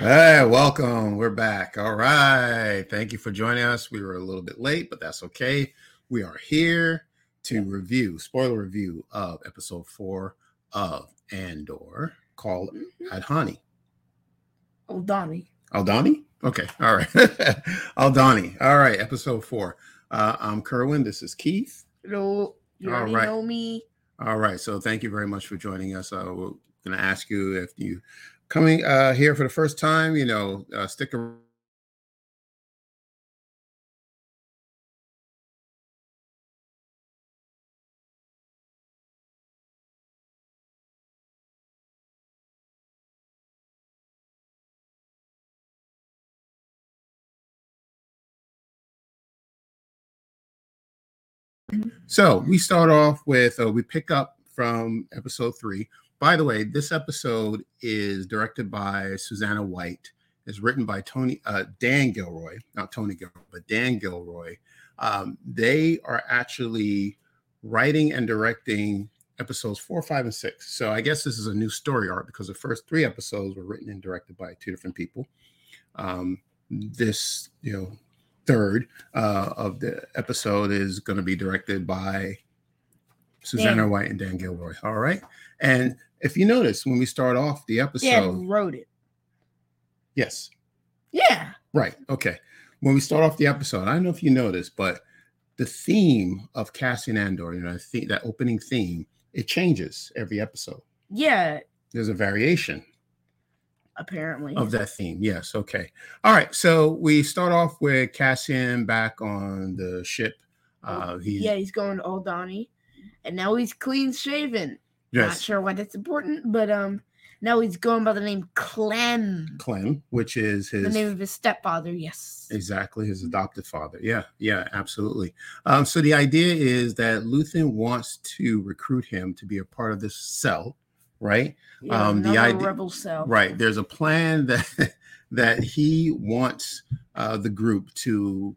Hey, welcome. We're back. All right. Thank you for joining us. We were a little bit late, but that's okay. We are here to review, spoiler review of episode four of Andor called Mhm. Adhani. Donnie. Aldhani? Okay. All right. Aldhani. All right. Episode four. Uh, I'm Kerwin. This is Keith. Hello. You All already right. know me. All right. So thank you very much for joining us. Uh, we're going to ask you if you coming uh, here for the first time, you know, uh, stick around. So we start off with uh, we pick up from episode three. By the way, this episode is directed by Susanna White. It's written by Tony uh, Dan Gilroy, not Tony Gilroy, but Dan Gilroy. Um, they are actually writing and directing episodes four, five, and six. So I guess this is a new story arc because the first three episodes were written and directed by two different people. Um, this, you know, third uh, of the episode is going to be directed by Susanna Dan. White and Dan Gilroy. All right. And if you notice, when we start off the episode, Dan wrote it. yes, Yeah. right. Okay. When we start off the episode, I don't know if you noticed, but the theme of Cassian Andor, you know, the, that opening theme, it changes every episode. Yeah. There's a variation Apparently. of that theme. Yes. Okay. All right. So we start off with Cassian back on the ship. Uh, he's yeah, he's going to Aldhani. And now he's clean shaven. Not sure why that's important, but um now he's going by the name Clem. Clem, which is his The name of his stepfather, yes. exactly his adopted father. Yeah. Yeah. Absolutely. Um, so the idea is that Luthen wants to recruit him to be a part of this cell, right? Yeah, um, the idea- rebel cell. Right. There's a plan that that he wants uh, the group to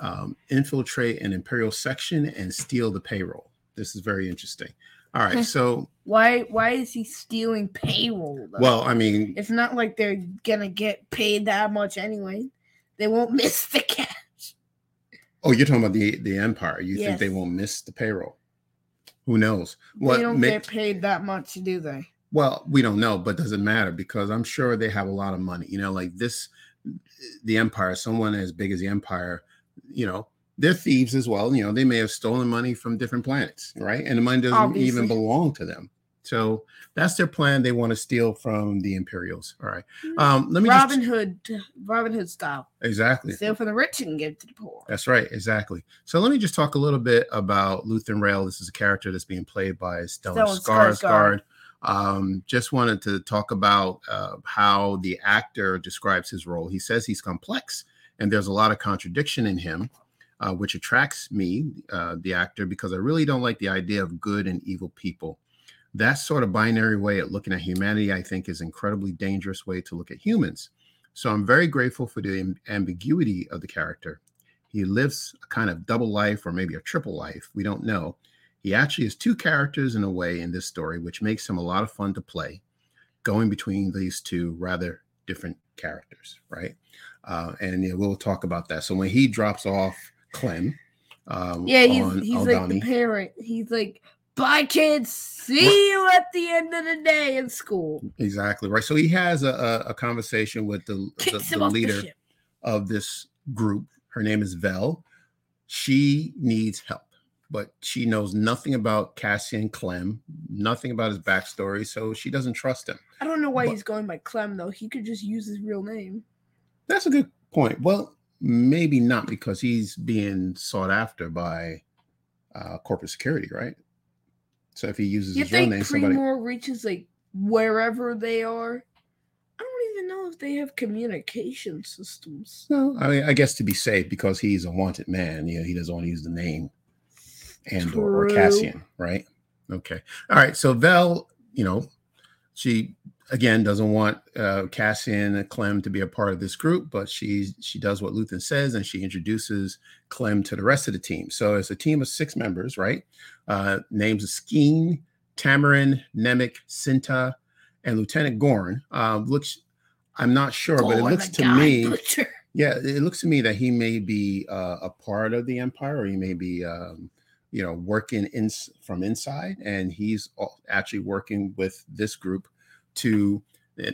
um, infiltrate an imperial section and steal the payroll. This is very interesting. All right. So, Why why is he stealing payroll though? well, I mean, it's not like they're gonna get paid that much anyway. They won't miss the cash. oh, you're talking about the the empire. You think they won't miss the payroll? Who knows? Well they don't ma- get paid that much, do they? Well, we don't know, but doesn't matter because I'm sure they have a lot of money. You know, like this, the empire, someone as big as the empire, you know, they're thieves as well. You know, they may have stolen money from different planets, right? And the money doesn't even belong to them. So that's their plan. They want to steal from the Imperials. All right. Um, let me Robin just Hood, Robin Hood style. exactly. Steal from the rich and give to the poor. That's right, exactly. So let me just talk a little bit about Luthen Rael. This is a character that's being played by Stellan Stellan Skarsgård. Skarsgård. Um, just wanted to talk about uh, how the actor describes his role. He says he's complex, and there's a lot of contradiction in him, uh, which attracts me, uh, the actor, because I really don't like the idea of good and evil people. That sort of binary way of looking at humanity, I think, is incredibly dangerous way to look at humans. So I'm very grateful for the ambiguity of the character. He lives a kind of double life or maybe a triple life. We don't know. He actually has two characters in a way in this story, which makes him a lot of fun to play, going between these two rather different characters, right? Uh, and we'll talk about that. So when he drops off Clem, um, Yeah, he's on he's like the parent. He's like, bye kids, see you at the end of the day in school. exactly right. So he has a, a, a conversation with the, the, the off the leader of this group. Her name is Vel. She needs help, but she knows nothing about Cassian Clem, nothing about his backstory, so she doesn't trust him. I don't know why but- he's going by Clem though. He could just use his real name. That's a good point. Well, maybe not because he's being sought after by uh, corporate security, right? So if he uses You his real name, somebody. Premor reaches like wherever they are? I don't even know if they have communication systems. No, I mean, I guess to be safe because he's a wanted man. You know, he doesn't want to use the name Andor, or Cassian, right? Okay. All right. So Vel, you know, she again doesn't want uh, Cassian and Clem to be a part of this group, but she she does what Luthen says and she introduces Clem to the rest of the team. So it's a team of six members, right? Uh, names of Skeen, Tamarin, Nemik, Cinta, and Lieutenant Gorn, uh, which I'm not sure, but it looks to God me, Butcher. yeah, it looks to me that he may be uh, a part of the empire, or he may be, um, you know, working in from inside, and he's actually working with this group to.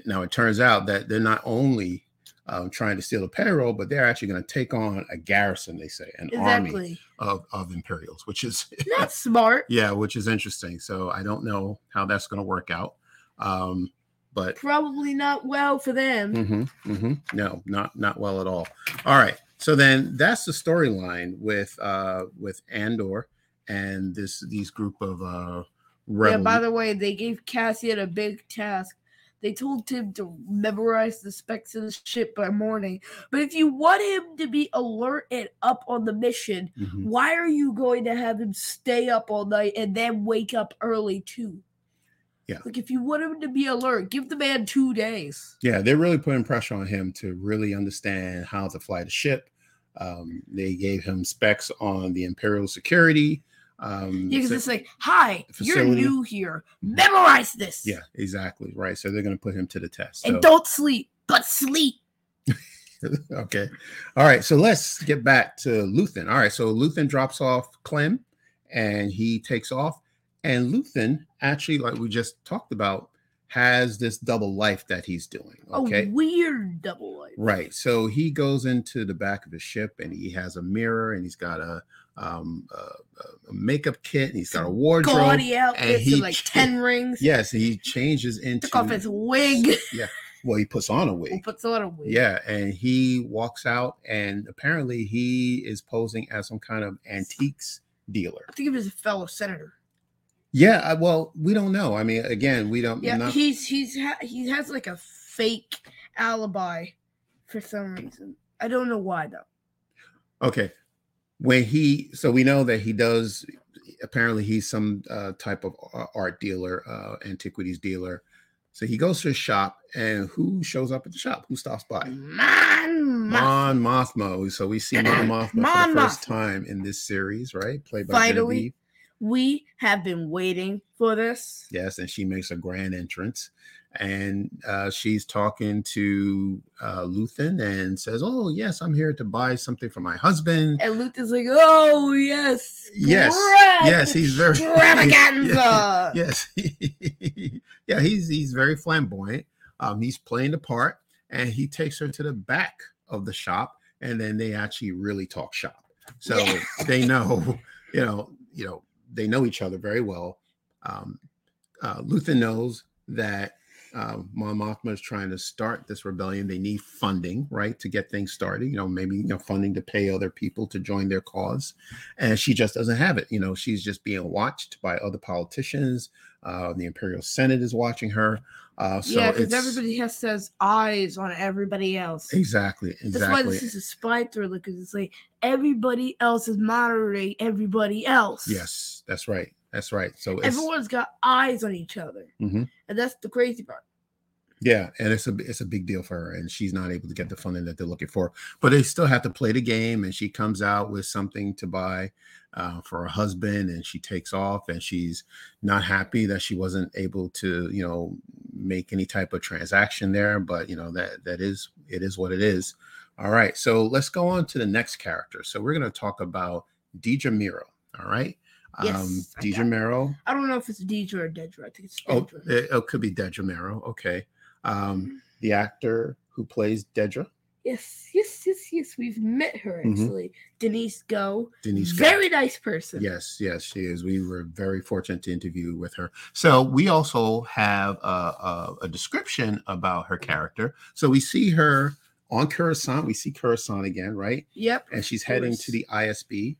Now it turns out that they're not only um, trying to steal the payroll, but they're actually going to take on a garrison. They say an army of of Imperials, which is That's smart. yeah, which is interesting. So I don't know how that's going to work out, um, but Probably not well for them. Mhm, mhm. No, not not well at all. All right. So then that's the storyline with uh with Andor and this these group of uh Yeah, by the way, they gave Cassian a big task. They told him to memorize the specs of the ship by morning. But if you want him to be alert and up on the mission, Mhm. why are you going to have him stay up all night and then wake up early too? Yeah. Like if you want him to be alert, give the man two days. Yeah, they're really putting pressure on him to really understand how to fly the ship. Um, they gave him specs on the Imperial security. Um, Yeah, because so- it's like, hi, you're new here. Memorize this. yeah, exactly. Right. So they're going to put him to the test. And So- don't sleep, but sleep. okay. All right. So let's get back to Luthen. All right. So Luthen drops off Clem and he takes off. And Luthen, actually, like we just talked about, has this double life that he's doing. Okay. A weird double life. Right. So he goes into the back of the ship and he has a mirror and he's got a, um, a, a makeup kit he's got a wardrobe. Gaudy outfits he like 10 rings. Yes. He changes into, Took off his wig. Yeah. Well, he puts on a wig. puts on a wig. Yeah, and he walks out, and apparently he is posing as some kind of antiques dealer. I think he was a fellow senator. Yeah, I- well, we don't know. I mean, again, we don't. Yeah, not- he's he's ha- he has like a fake alibi for some reason. I don't know why though. okay. When he, so we know that he does. Apparently, he's some uh, type of art dealer, uh, antiquities dealer. So he goes to a shop, and who shows up at the shop? Who stops by? Man, Mon Mothma. So we see Mon Mothma for the first Mothma. time in this series, right? Played by Finally. Genevieve. we have been waiting for this. Yes, and she makes a grand entrance, and uh, she's talking to uh, Luthen and says, "Oh yes, I'm here to buy something for my husband." And Luke is like, "Oh yes, Yes, yes, he's very extravaganza." yes, yeah, he's he's very flamboyant. Um, he's playing the part, and he takes her to the back of the shop, and then they actually really talk shop. So Yeah. they know, you know, you know, they know each other very well. Um, uh, Luthen knows that uh, Mon Mothma is trying to start this rebellion. They need funding, right, to get things started. You know, maybe you know funding to pay other people to join their cause, and she just doesn't have it. You know, she's just being watched by other politicians. Uh, the Imperial Senate is watching her. Uh, so yeah, because everybody has has eyes on everybody else. exactly, That's why this is a spy thriller because it's like everybody else is monitoring everybody else. yes, that's right. That's right. So it's, everyone's got eyes on each other, Mhm. and that's the crazy part. Yeah, and it's a it's a big deal for her, and she's not able to get the funding that they're looking for. But they still have to play the game, and she comes out with something to buy uh, for her husband, and she takes off, and she's not happy that she wasn't able to, you know, make any type of transaction there. But you know that that is it is what it is. All right, so let's go on to the next character. So we're going to talk about Deidre Meero. All right, Yes, I Deidre. Meero. I don't know if it's Deidre or Dedra. I think it's Oh, Dedra. it, it could be Dedra Meero. Okay. Um, the actor who plays Dedra, yes, yes, yes, yes. We've met her Mhm. actually. Denise Go. Denise. Go. Very nice person. Yes, yes, she is. We were very fortunate to interview with her. So we also have a, a, a description about her character. So we see her on Coruscant. We see Coruscant again, right? Yep. And she's heading to the ISB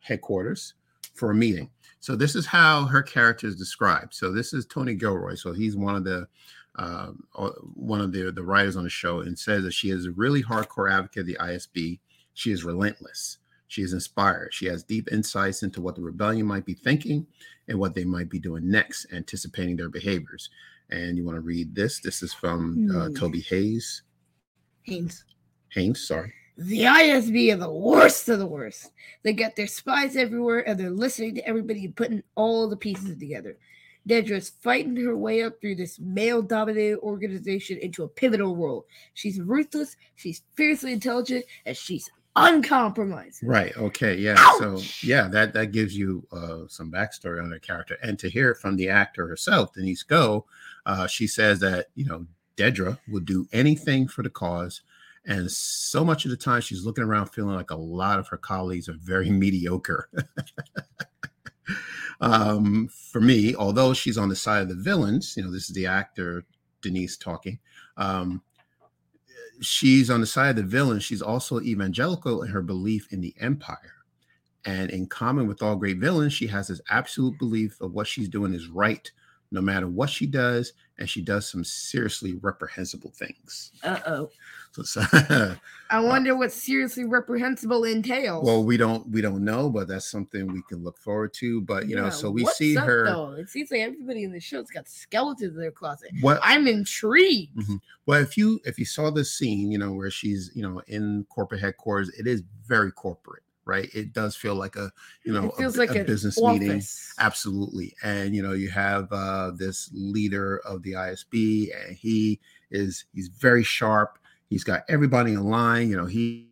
headquarters for a meeting. So this is how her character is described. So this is Tony Gilroy. So he's one of the uh, one of the the writers on the show, and says that she is a really hardcore advocate of the ISB. She is relentless. She is inspired. She has deep insights into what the rebellion might be thinking and what they might be doing next, anticipating their behaviors. And you want to read this? This is from uh, Hmm. Toby Hayes. Haynes. Haynes, sorry. The ISB are the worst of the worst. They got their spies everywhere and they're listening to everybody and putting all the pieces together. Dedra's fighting her way up through this male dominated organization into a pivotal role. She's ruthless, she's fiercely intelligent, and she's uncompromising. Right. Okay. Yeah. Ouch! So yeah, that that gives you uh, some backstory on the character, and to hear it from the actor herself, Denise Go, uh, she says that you know Dedra would do anything for the cause, and so much of the time she's looking around feeling like a lot of her colleagues are very mediocre. um, for me, although she's on the side of the villains, you know, this is the actor Denise talking. Um, she's on the side of the villain. She's also evangelical in her belief in the empire. And in common with all great villains, she has this absolute belief of what she's doing is right, no matter what she does. And she does some seriously reprehensible things. Uh oh. So, so I wonder what seriously reprehensible entails. well, we don't we don't know, but that's something we can look forward to. But you know, so we what's see up, her. Though? It seems like everybody in the show's got skeletons in their closet. What I'm intrigued. Mhm. Well, if you if you saw this scene, you know, where she's, you know, in corporate headquarters, it is very corporate, right? It does feel like a, you know, it feels a, like a business office. meeting. Absolutely. And you know, you have uh this leader of the ISB, and he is he's very sharp. He's got everybody in line, you know, he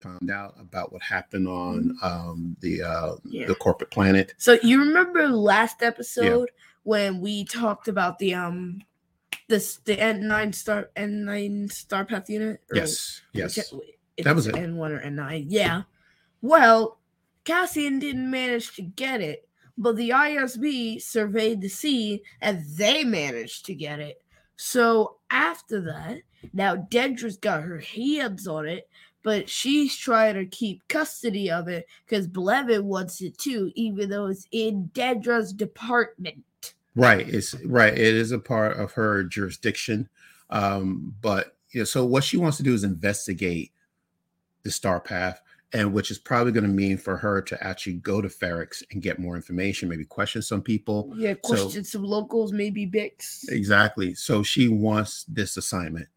found out about what happened on um the uh Yeah. the corporate planet. So you remember last episode when we talked about the um this the N nine star N nine star path unit? Or Yes, yes. it- That was it. N one or N nine. Yeah. Well, Cassian didn't manage to get it, but the ISB surveyed the scene and they managed to get it. So after that, now Dedra's got her hands on it, but she's trying to keep custody of it because Blevin wants it too, even though it's in Dedra's department. Right. It's right. It is a part of her jurisdiction. Um, but you know, so what she wants to do is investigate the star path, and which is probably going to mean for her to actually go to Ferrix and get more information, maybe question some people. Yeah, So- question some locals, maybe Bix. Exactly. So she wants this assignment.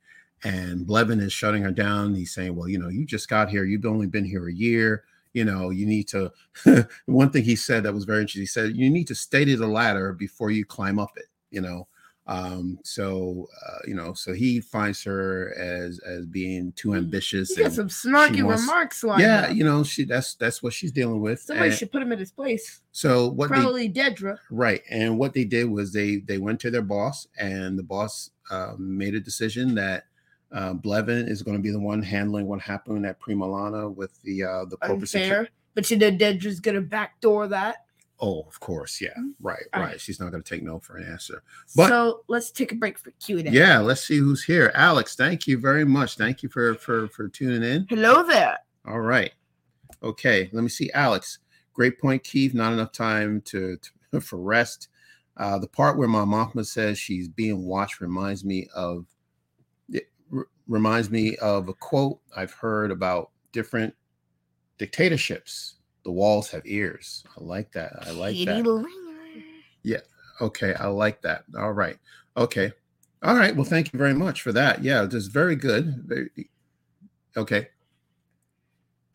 And Blevin is shutting her down. He's saying, Well, you know, you just got here. You've only been here a year. You know, you need to. one thing he said that was very interesting. He said, You need to stay to the ladder before you climb up it, you know. Um, so uh, you know, so he finds her as as being too ambitious. He got some snarky wants- remarks yeah, up. you know, she that's that's what she's dealing with. Somebody And should put him in his place. so what they Probably Dedra. Right. And what they did was they they went to their boss, and the boss uh, made a decision that uh, Blevin is going to be the one handling what happened at Primalana with the uh, the corporate security. Unfair. But you know Dedra's gonna backdoor that. Oh, of course, yeah, right, All right. right. She's not going to take no for an answer. But- so let's take a break for Q and A. Yeah, let's see who's here. Alex, thank you very much. Thank you for for for tuning in. Hello there. All right. Okay, let me see. Alex, great point, Keith. Not enough time to, to for rest. Uh, the part where Mon Mothma says she's being watched reminds me of reminds me of a quote I've heard about different dictatorships. The walls have ears. I like that. I like Katie that. Yeah. Okay, I like that. All right. Okay. All right. Well, thank you very much for that. Yeah, just very good. Very okay.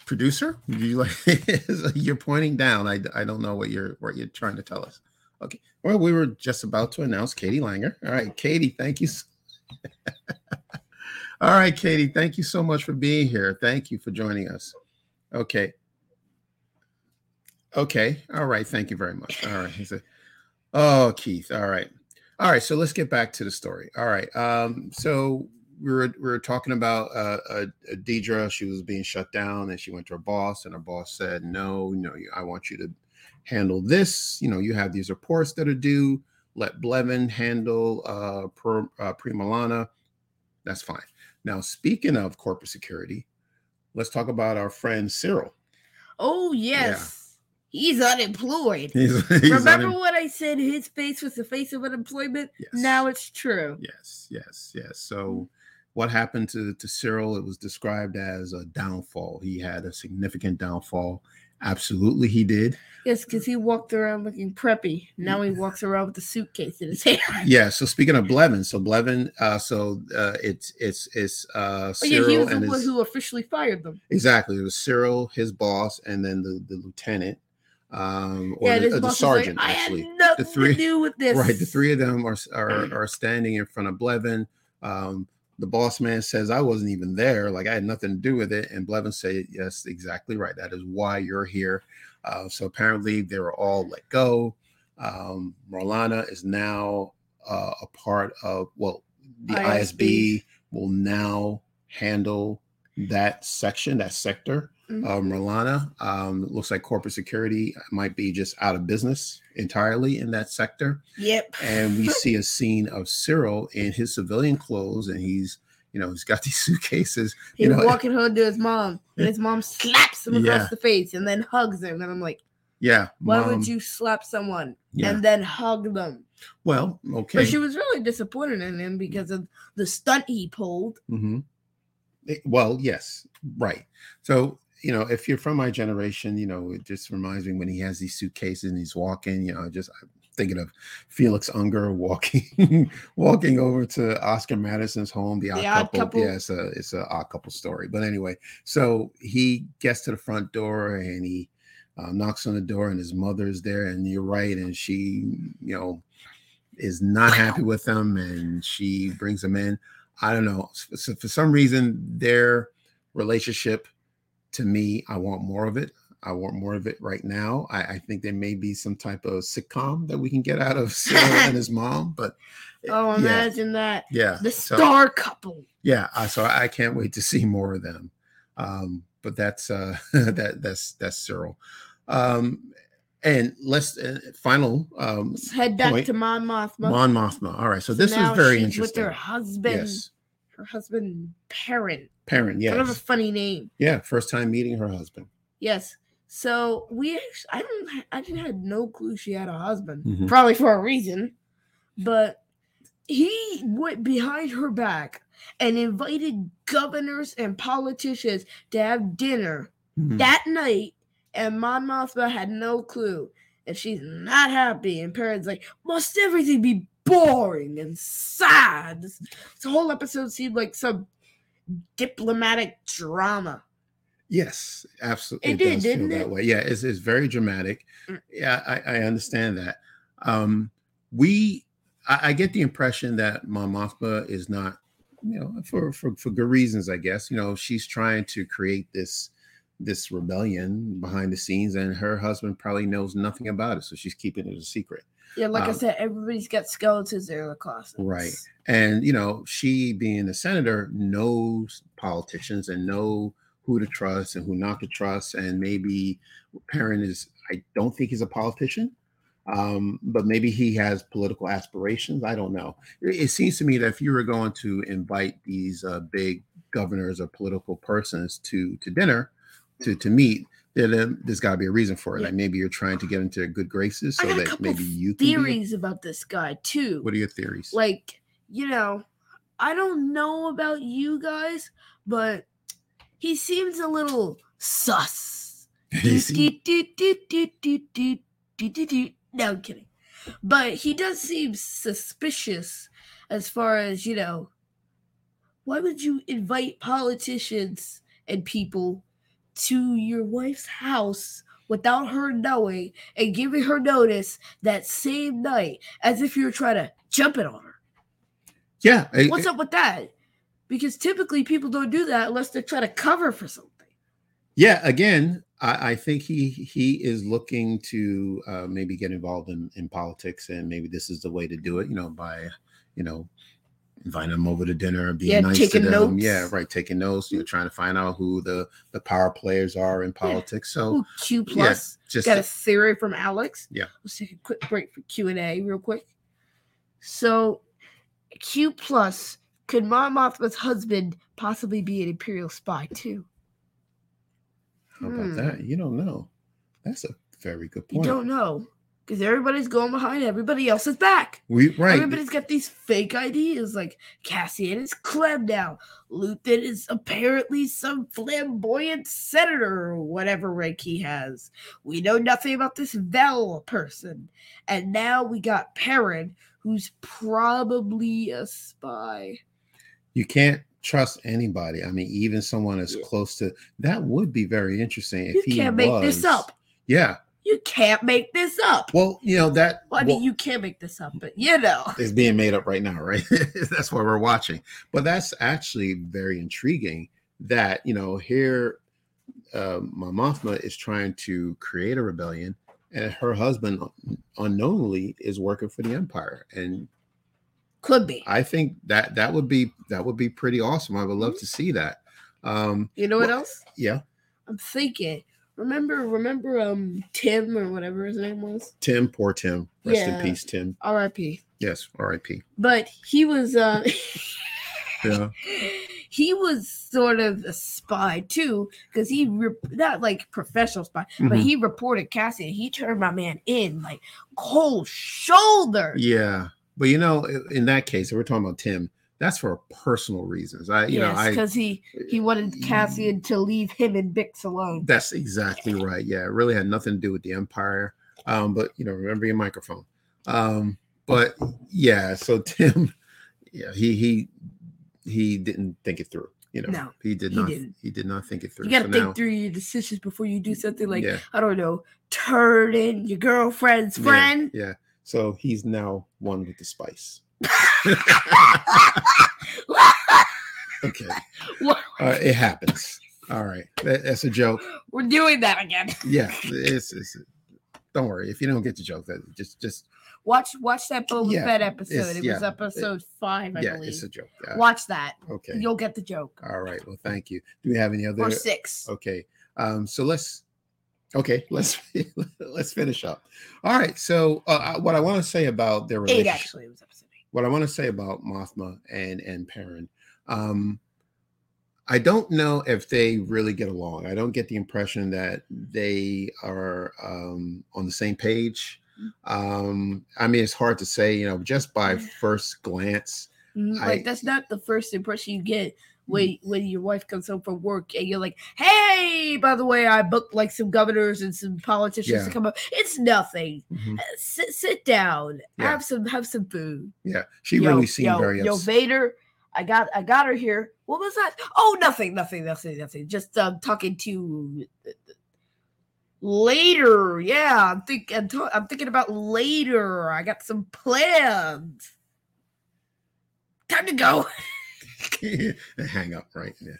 Producer, you like you're pointing down. I, I don't know what you're what you're trying to tell us. Okay. Well, we were just about to announce Katie Langer. All right, Katie, thank you. All right, Katie, thank you so much for being here. Thank you for joining us. Okay. Okay. All right. Thank you very much. All right. He said, Oh, Keith. All right. All right. So let's get back to the story. All right. Um, so we were we were talking about uh, uh Deidre. She was being shut down, and she went to her boss, and her boss said, "No, no, I want you to handle this. You know, you have these reports that are due. Let Blevin handle uh, per, uh. That's fine. Now, speaking of corporate security, let's talk about our friend Syril. Oh yes. He's unemployed. He's, he's Remember unem- what I said? His face was the face of unemployment. Yes. Now it's true. Yes, yes, yes. So, mm-hmm. what happened to to Syril? It was described as a downfall. He had a significant downfall, Absolutely, he did. Yes, because he walked around looking preppy. Now he walks around with a suitcase in his hand. Yeah. So speaking of Blevin, so Blevin, uh, so uh, it's it's it's uh, Oh Syril yeah, he was the and one his, who officially fired them. exactly it was Syril, his boss, and then the the lieutenant, um, or yeah, the, uh, the like, sergeant I actually. had nothing three- to do with this. Right, the three of them are are, are standing in front of Blevin. Um, the boss man says, "I wasn't even there. Like I had nothing to do with it." And Blevin said, "Yes, exactly right. That is why you're here." Uh, so apparently, they were all let go. Um, Morlana is now uh, a part of well, the ISB. ISB. will now handle that section, that sector Mhm. of Morlana. Um, looks like corporate security might be just out of business entirely in that sector Yep. and we see a scene of Syril in his civilian clothes, and he's, you know, he's got these suitcases. He's you know, walking home to his mom, and his mom slaps him across Yeah. the face and then hugs him. And I'm like, yeah. why mom- would you slap someone Yeah. and then hug them? well, okay. But she was really disappointed in him because of the stunt he pulled. hmm Well, yes, right. So, you know, if you're from my generation, you know, it just reminds me when he has these suitcases and he's walking, you know, just I'm thinking of Felix Unger walking walking over to Oscar Madison's home, the odd, Odd couple. Couple. Yeah, it's a it's a odd couple story. But anyway, so he gets to the front door and he uh, knocks on the door and his mother is there and you're right and she you know is not happy with him and she brings him in i don't know so for some reason their relationship to me i want more of it. I want more of it right now. I, I think there may be some type of sitcom that we can get out of Syril and his mom but Oh, yeah. imagine that. yeah The so- star couple. yeah so i can't wait to see more of them. Um but that's uh that that's that's syril. Um and let's uh, final um Let's head back Point. to Mon Mothma. mon mothma. All right so, So this is very interesting With her husband, yes her husband, Perrin. parent Kind of a funny name. yeah first time meeting her husband Yes. So we, actually, I didn't, I didn't had no clue she had a husband. Mhm. Probably for a reason, but he went behind her back and invited governors and politicians to have dinner Mhm. that night, and Mon Mothma had no clue, and she's not happy. And Perrin's like, "Must everything be boring and sad?" This, this whole episode seemed like some diplomatic drama. Yes, absolutely. It It, did, didn't it? way. Yeah, it's, it's very dramatic. Mm. Yeah, I, I understand that. Um, we, I, I get the impression that Mon Mothma is not, you know, for, for for good reasons, I guess. You know, she's trying to create this this rebellion behind the scenes, and her husband probably knows nothing about it, so she's keeping it a secret. Yeah, like I Um, said, everybody's got skeletons in their closets. Right. And you know, she being a senator knows politicians and know who to trust and who not to trust. And maybe Perrin is I don't think he's a politician. Um, but maybe he has political aspirations. I don't know. It, it seems to me that if you were going to invite these uh, big governors or political persons to to dinner to to meet, then there's got to be a reason for it. Yeah. Like maybe you're trying to get into good graces so that maybe you Theories about this guy too. what are your theories? like you know i don't know about you guys but he seems a little sus no i'm kidding but he does seem suspicious as far as you know why would you invite politicians and people to your wife's house without her knowing and giving her notice that same night as if you were trying to jump it on her Yeah. I- What's up with that? Because typically people don't do that unless they're trying to cover for something. Yeah. Again, I, I think he he is looking to uh, maybe get involved in, in politics, and maybe this is the way to do it. You know, by you know inviting them over to dinner, and being Yeah, nice to them. notes. Yeah, right. Taking notes. You know, trying to find out who the the power players are in politics. So Ooh, Q plus just got a theory from Alex. Yeah. Let's take a quick break for Q and A real quick. So, Q plus could Mon Mothma's husband possibly be an Imperial spy too? how about Hmm. that? You don't know. That's a very good point. You don't know. Because everybody's going behind everybody else's back. We right. Everybody's got these fake ideas like Cassian is Clem now. Luthen is apparently some flamboyant senator or whatever rank he has. We know nothing about this Vel person. And now we got Perrin, who's probably a spy. You can't trust anybody. I mean, even someone as Yeah. close to that would be very interesting if You he can't make this up. Yeah. You can't make this up. Well, you know that Well, I mean, well, you can't make this up, but you know. is being made up right now, right? that's why we're watching. But that's actually very intriguing. That you know here, uh, Mon Mothma is trying to create a rebellion, and her husband unknowingly is working for the Empire, and Could be. I think that that would be that would be pretty awesome. I would love to see that. Um, You know what well- else? yeah, I'm thinking. Remember, remember, um, Tim or whatever his name was. Tim, poor Tim, rest Yeah. in peace, Tim. R.I.P. Yes, R.I.P. But he was, uh, Yeah, he was sort of a spy too, because he re- not like professional spy, but Mhm. he reported Cassian. He turned my man in like cold shoulder. yeah. But you know, in that case, if we're talking about Tim, that's for personal reasons. I, you know, yes, I because he he wanted Cassian to leave him and Bix alone. That's exactly right. Yeah, it really had nothing to do with the empire. Um, but you know, remember your microphone. Um, but yeah, so Tim, yeah, he he he didn't think it through. You know, No, he did he not. didn't. He did not think it through. You got to So think now- through your decisions before you do something like yeah, I don't know, turn in your girlfriend's yeah, friend. Yeah, So he's now one with the spice. Okay, What- uh, it happens. All right, that, that's a joke. We're doing that again. Yeah, it's, it's don't worry if you don't get the joke. That just just Watch watch that Boba Yeah, Fett episode. It was yeah, episode five, I yeah, believe. it's a joke. Uh, Watch that. okay. You'll get the joke. All right. Well, thank you. Do we have any other? Or six. Okay. Um. So let's. Okay. Let's let's finish up. All right. So uh, uh, what I want to say about their Eight relationship. actually it was episode eight. What I want to say about Mothma and and Perrin, um, I don't know if they really get along. I don't get the impression that they are um, on the same page. Um, I mean, it's hard to say, you know, just by first glance. Mm, I- Like that's not the first impression you get when when your wife comes home from work and you're like, "Hey, by the way, I booked like some governors and some politicians Yeah. to come up." It's nothing. Mhm. Uh, Sit sit down. Yeah. Have some have some food. Yeah, she Yo, really seemed yo, very yo, upset. Vader. I got I got her here. What was that? Oh, nothing, nothing, nothing, nothing. Just um, talking to later. Yeah, I'm think I'm, ta- I'm thinking about later. I got some plans. Time to go. hang up right yeah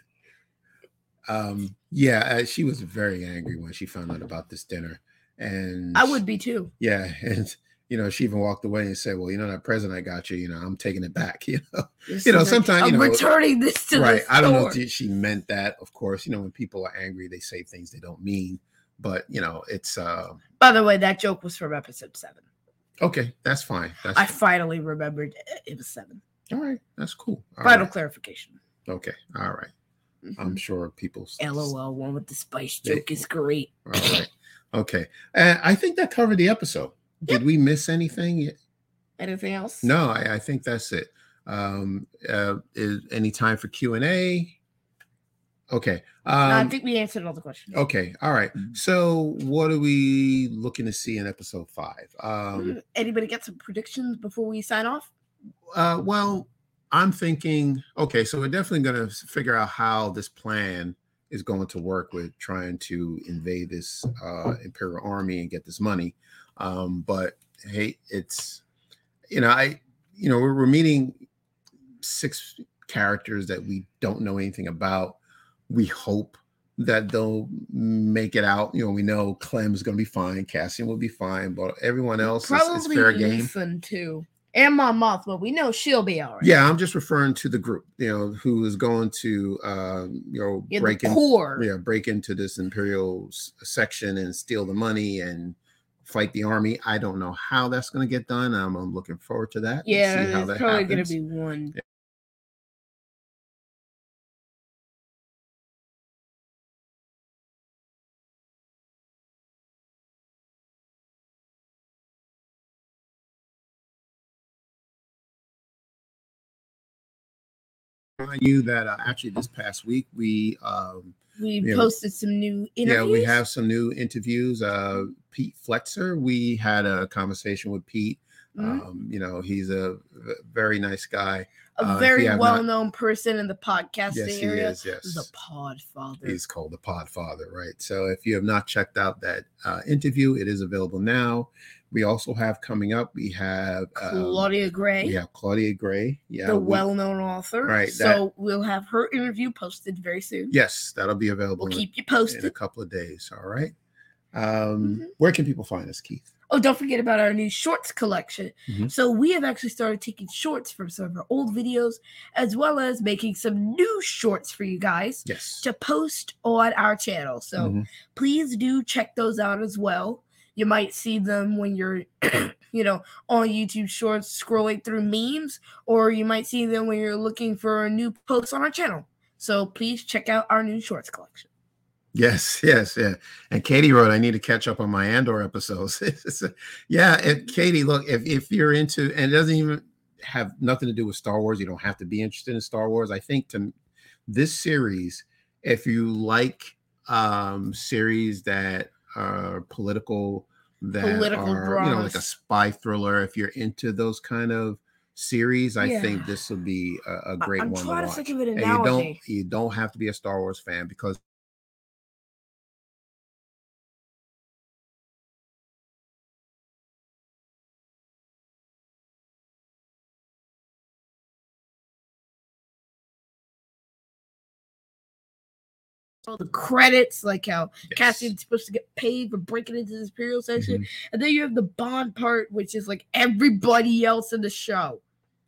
um yeah uh, she was very angry when she found out about this dinner and I would be too. yeah and you know she even walked away and said well you know that present i got you you know i'm taking it back you know Just You know, sometimes, you I'm know, returning this to right i don't know if she meant that of course you know when people are angry they say things they don't mean but you know it's uh By the way, that joke was from episode seven. okay that's fine that's I fine. finally remembered it- it was seven. All right that's cool All Final right. clarification. okay all right i'm Mhm. sure people LOL, one with the spice They- joke is great. All right. Okay. Uh, I think that covered the episode. Did we miss anything? Anything else? No, I, I think that's it. Um, uh, is any time for Q and A? Okay. No, I Um, think we answered all the questions. okay. All right. So, what are we looking to see in episode five? Um, Mm, Anybody got some predictions before we sign off? Uh, well, I'm thinking. Okay, so we're definitely going to figure out how this plan is going to work with trying to invade this uh, imperial army and get this money. Um, but hey, it's you know I you know we're, we're meeting six characters that we don't know anything about. We hope that they'll make it out. You know, we know Clem's going to be fine, Cassian will be fine, but everyone else is, is Probably fair game. Ethan too, and my moth, but we know she'll be all right. Yeah, I'm just referring to the group, you know, who is going to, uh, you know, break in, core. yeah, break into this imperial section and steal the money and fight the army. I don't know how that's going to get done. I'm, I'm looking forward to that. Yeah, see how there's that probably gonna be one remind you that uh, actually this past week we um, We posted some new interviews. yeah we have some new interviews. Uh, Pete Flexer, we had a conversation with Pete. Mhm. Um, you know, he's a very nice guy. a uh, very have not- well-known person in the podcasting Yes, he area. is. Yes, The Podfather. He's called the Podfather, right? So if you have not checked out that uh, interview, it is available now. We also have coming up. We have um, Claudia Gray, Yeah, Claudia Gray. Yeah, the we- well-known author. Right, So we'll have her interview posted very soon. Yes, that'll be available We'll keep you posted in a couple of days. All right. Um, Mhm. Where can people find us, Keith? Oh, don't forget about our new shorts collection. Mhm. So we have actually started taking shorts from some of our old videos, as well as making some new shorts for you guys Yes. to post on our channel. So Mhm. please do check those out as well. You might see them when you're, you know, on YouTube Shorts scrolling through memes, or you might see them when you're looking for a new post on our channel. So please check out our new shorts collection. Yes, yes, yeah. And Katie wrote, I need to catch up on my Andor episodes. Yeah, if, Katie, look, if, if you're into, and it doesn't even have nothing to do with Star Wars, you don't have to be interested in Star Wars. I think to this series, if you like um series that are political, that Political are, you know, like a spy thriller, if you're into those kind of series, I Yeah. think this would be a great I'm one to trying to watch. think of an And you don't analogy. you don't have to be a Star Wars fan because the credits, like how Yes. Cassian's supposed to get paid for breaking into this Imperial section. Mhm. And then you have the Bond part, which is like everybody else in the show.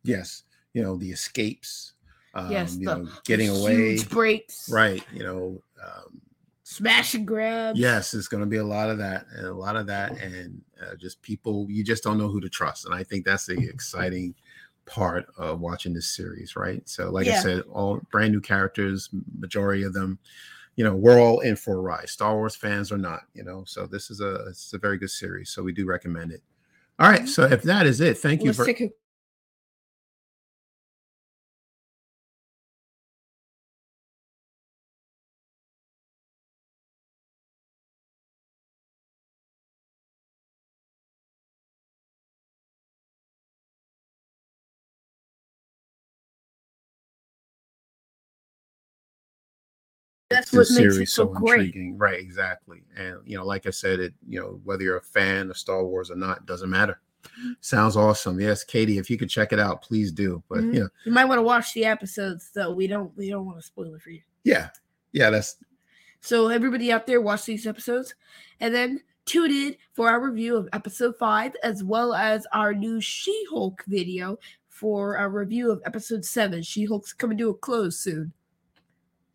Yes, you know the escapes. Um, Yes, you the- know, getting away. Huge breaks. Right, you know. Um, Smash and grab. yes, it's going to be a lot of that, and a lot of that, and uh, just people you just don't know who to trust, and I think that's the exciting part of watching this series, right? So, like I said, all brand new characters, majority of them. You know, we're all in for a ride. Star Wars fans or not, you know. So this is a it's a very good series. So we do recommend it. All right. Mhm. So if that is it, thank you for That's what makes it so so intriguing. Right, exactly. And you know, like I said, it you know, whether you're a fan of Star Wars or not, doesn't matter. Mm-hmm. Sounds awesome. Yes, Katie, if you could check it out, please do. But Mhm. you know, You might want to watch the episodes, though. We don't. We don't want to spoil it for you. yeah, yeah, that's So everybody out there, watch these episodes, and then tune in for our review of episode five, as well as our new She-Hulk video for our review of episode seven. She-Hulk's coming to a close soon.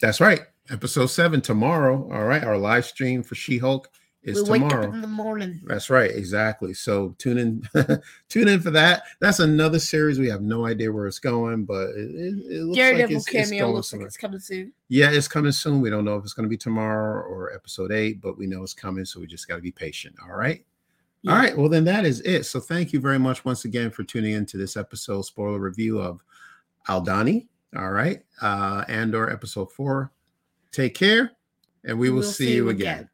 that's right. Episode seven tomorrow. All right, our live stream for She-Hulk is we wake tomorrow. up in the morning. That's right, exactly. So tune in, tune in for that. That's another series. We have no idea where it's going, but it, it, looks like Daredevil it's, it's cameo going looks like it's coming soon. Yeah, it's coming soon. We don't know if it's going to be tomorrow or episode eight, but we know it's coming. So we just got to be patient. All right. All Yeah. right. Well, then that is it. So thank you very much once again for tuning in to this episode spoiler review of Aldhani. All right. Uh, Andor episode four. Take care, and we will see, you again.